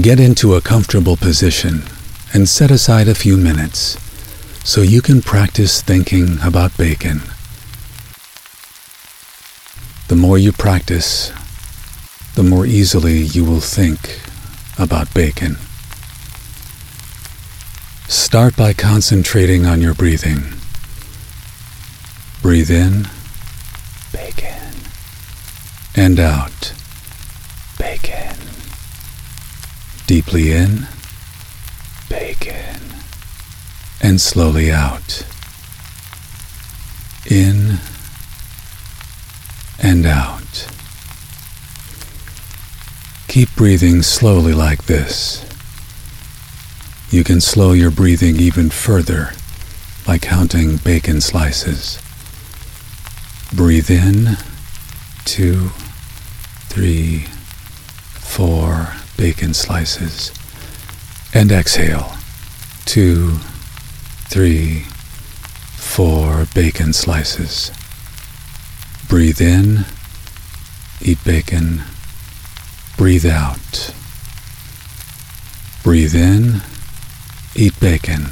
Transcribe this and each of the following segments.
Get into a comfortable position and set aside a few minutes so you can practice thinking about bacon. The more you practice, the more easily you will think about bacon. Start by concentrating on your breathing. Breathe in, bacon, and out, bacon. Deeply in, bacon, and slowly out. In and out. Keep breathing slowly like this. You can slow your breathing even further by counting bacon slices. Breathe in, two, three, four bacon slices. And exhale, two, three, four bacon slices. Breathe in, eat bacon, breathe out. Breathe in, eat bacon,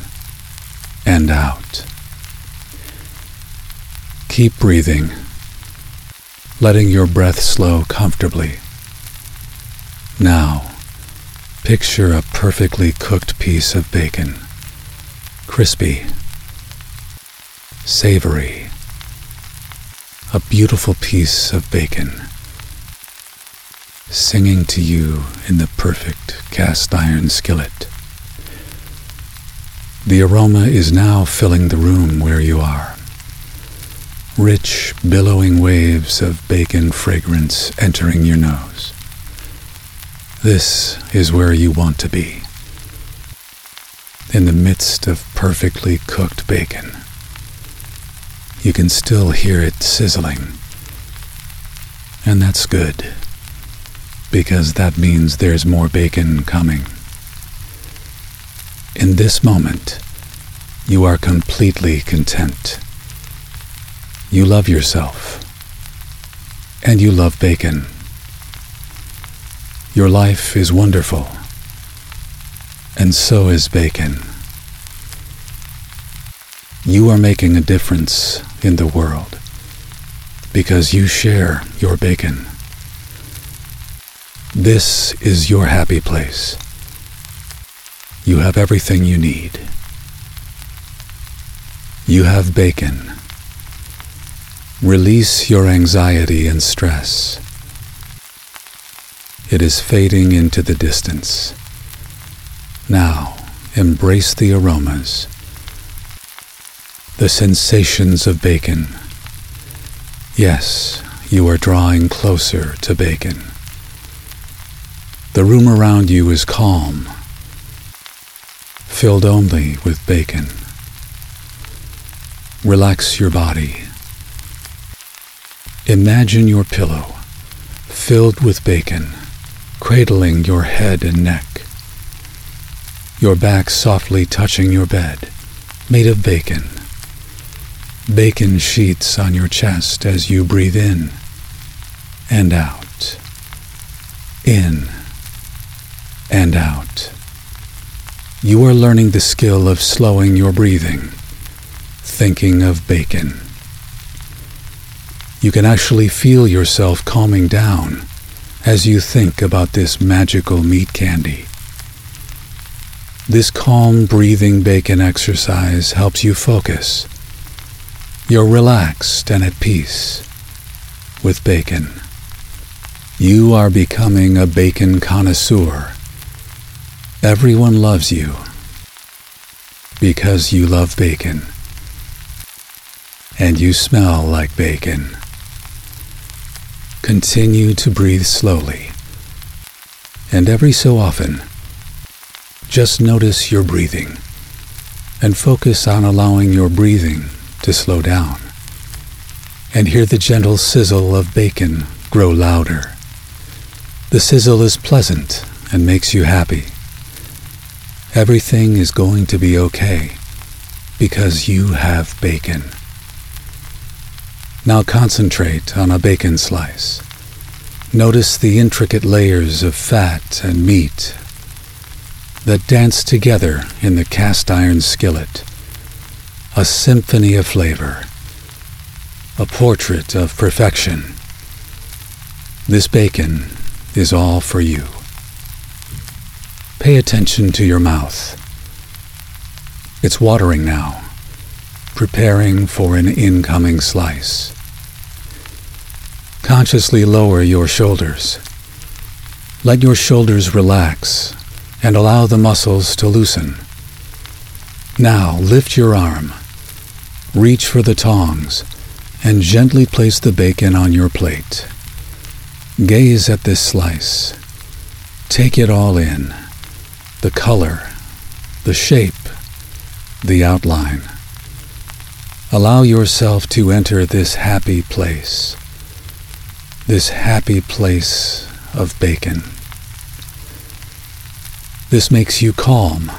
and out. Keep breathing, letting your breath slow comfortably. Now, picture a perfectly cooked piece of bacon, crispy, savory, a beautiful piece of bacon, singing to you in the perfect cast iron skillet. The aroma is now filling the room where you are. Rich, billowing waves of bacon fragrance entering your nose. This is where you want to be. In the midst of perfectly cooked bacon. You can still hear it sizzling. And that's good, because that means there's more bacon coming. In this moment, you are completely content. You love yourself. And you love bacon. Your life is wonderful. And so is bacon. You are making a difference in the world because you share your bacon. This is your happy place. You have everything you need. You have bacon. Release your anxiety and stress. It is fading into the distance. Now, embrace the aromas, the sensations of bacon. Yes, you are drawing closer to bacon. The room around you is calm filled only with bacon. Relax your body. Imagine your pillow filled with bacon, cradling your head and neck. Your back softly touching your bed, made of bacon. Bacon sheets on your chest as you breathe in and out. In and out. You are learning the skill of slowing your breathing, thinking of bacon. You can actually feel yourself calming down as you think about this magical meat candy. This calm breathing bacon exercise helps you focus. You're relaxed and at peace with bacon. You are becoming a bacon connoisseur Everyone loves you because you love bacon and you smell like bacon. Continue to breathe slowly and every so often just notice your breathing and focus on allowing your breathing to slow down and hear the gentle sizzle of bacon grow louder. The sizzle is pleasant and makes you happy. Everything is going to be okay because you have bacon. Now concentrate on a bacon slice. Notice the intricate layers of fat and meat that dance together in the cast iron skillet. A symphony of flavor. A portrait of perfection. This bacon is all for you. Pay attention to your mouth. It's watering now, preparing for an incoming slice. Consciously lower your shoulders. Let your shoulders relax and allow the muscles to loosen. Now lift your arm, reach for the tongs, and gently place the bacon on your plate. Gaze at this slice. Take it all in the color, the shape, the outline. Allow yourself to enter this happy place, this happy place of bacon. This makes you calm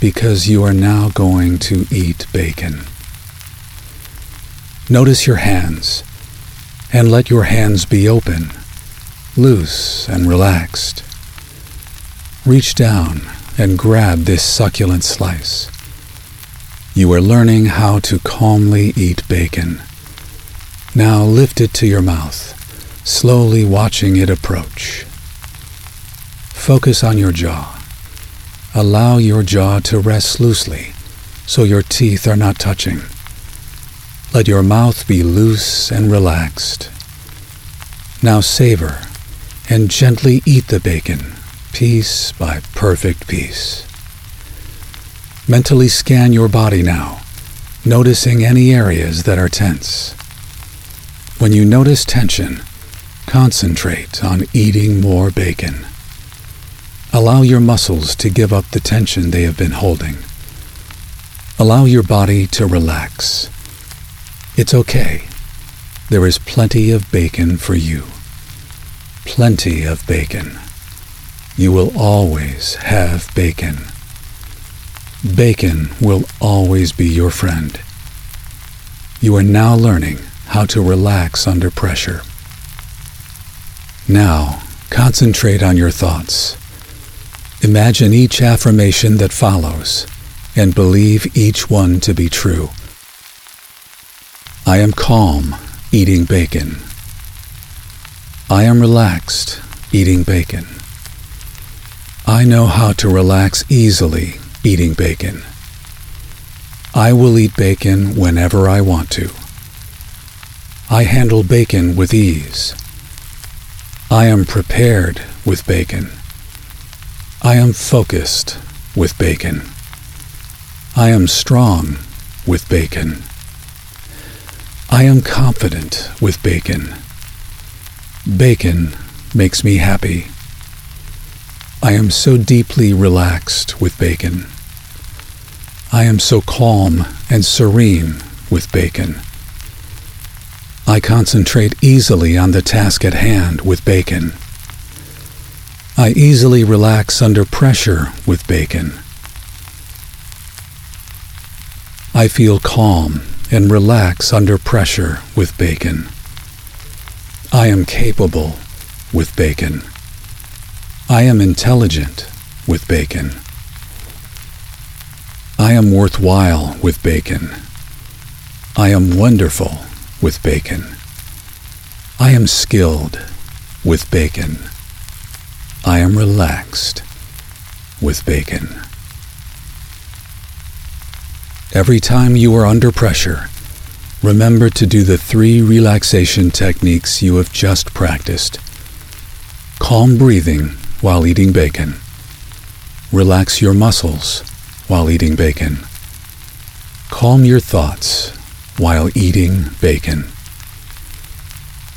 because you are now going to eat bacon. Notice your hands and let your hands be open, loose and relaxed. Reach down and grab this succulent slice. You are learning how to calmly eat bacon. Now lift it to your mouth, slowly watching it approach. Focus on your jaw. Allow your jaw to rest loosely so your teeth are not touching. Let your mouth be loose and relaxed. Now savor and gently eat the bacon piece by perfect piece. Mentally scan your body now, noticing any areas that are tense. When you notice tension, concentrate on eating more bacon. Allow your muscles to give up the tension they have been holding. Allow your body to relax. It's okay. There is plenty of bacon for you. Plenty of bacon you will always have bacon. Bacon will always be your friend. You are now learning how to relax under pressure. Now, concentrate on your thoughts. Imagine each affirmation that follows and believe each one to be true. I am calm eating bacon. I am relaxed eating bacon. I know how to relax easily eating bacon. I will eat bacon whenever I want to. I handle bacon with ease. I am prepared with bacon. I am focused with bacon. I am strong with bacon. I am confident with bacon. Bacon makes me happy. I am so deeply relaxed with bacon. I am so calm and serene with bacon. I concentrate easily on the task at hand with bacon. I easily relax under pressure with bacon. I feel calm and relax under pressure with bacon. I am capable with bacon. I am intelligent with bacon. I am worthwhile with bacon. I am wonderful with bacon. I am skilled with bacon. I am relaxed with bacon. Every time you are under pressure, remember to do the three relaxation techniques you have just practiced. Calm breathing while eating bacon. Relax your muscles while eating bacon. Calm your thoughts while eating bacon.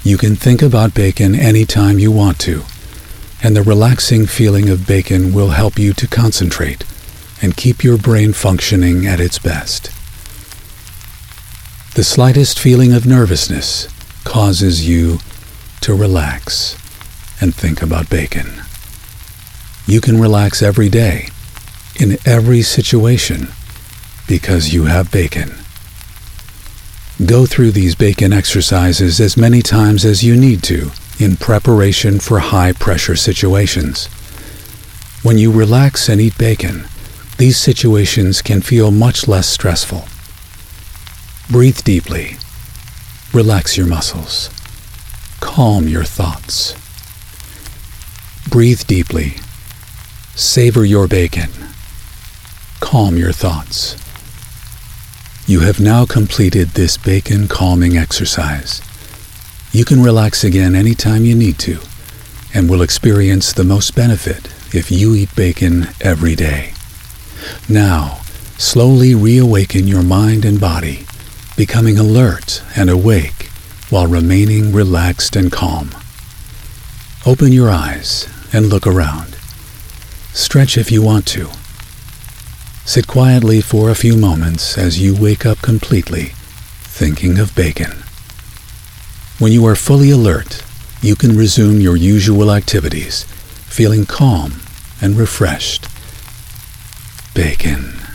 You can think about bacon anytime you want to, and the relaxing feeling of bacon will help you to concentrate and keep your brain functioning at its best. The slightest feeling of nervousness causes you to relax and think about bacon. You can relax every day, in every situation, because you have bacon. Go through these bacon exercises as many times as you need to in preparation for high pressure situations. When you relax and eat bacon, these situations can feel much less stressful. Breathe deeply. Relax your muscles. Calm your thoughts. Breathe deeply. Savor your bacon. Calm your thoughts. You have now completed this bacon calming exercise. You can relax again anytime you need to and will experience the most benefit if you eat bacon every day. Now, slowly reawaken your mind and body, becoming alert and awake while remaining relaxed and calm. Open your eyes and look around. Stretch if you want to. Sit quietly for a few moments as you wake up completely, thinking of bacon. When you are fully alert, you can resume your usual activities, feeling calm and refreshed. Bacon.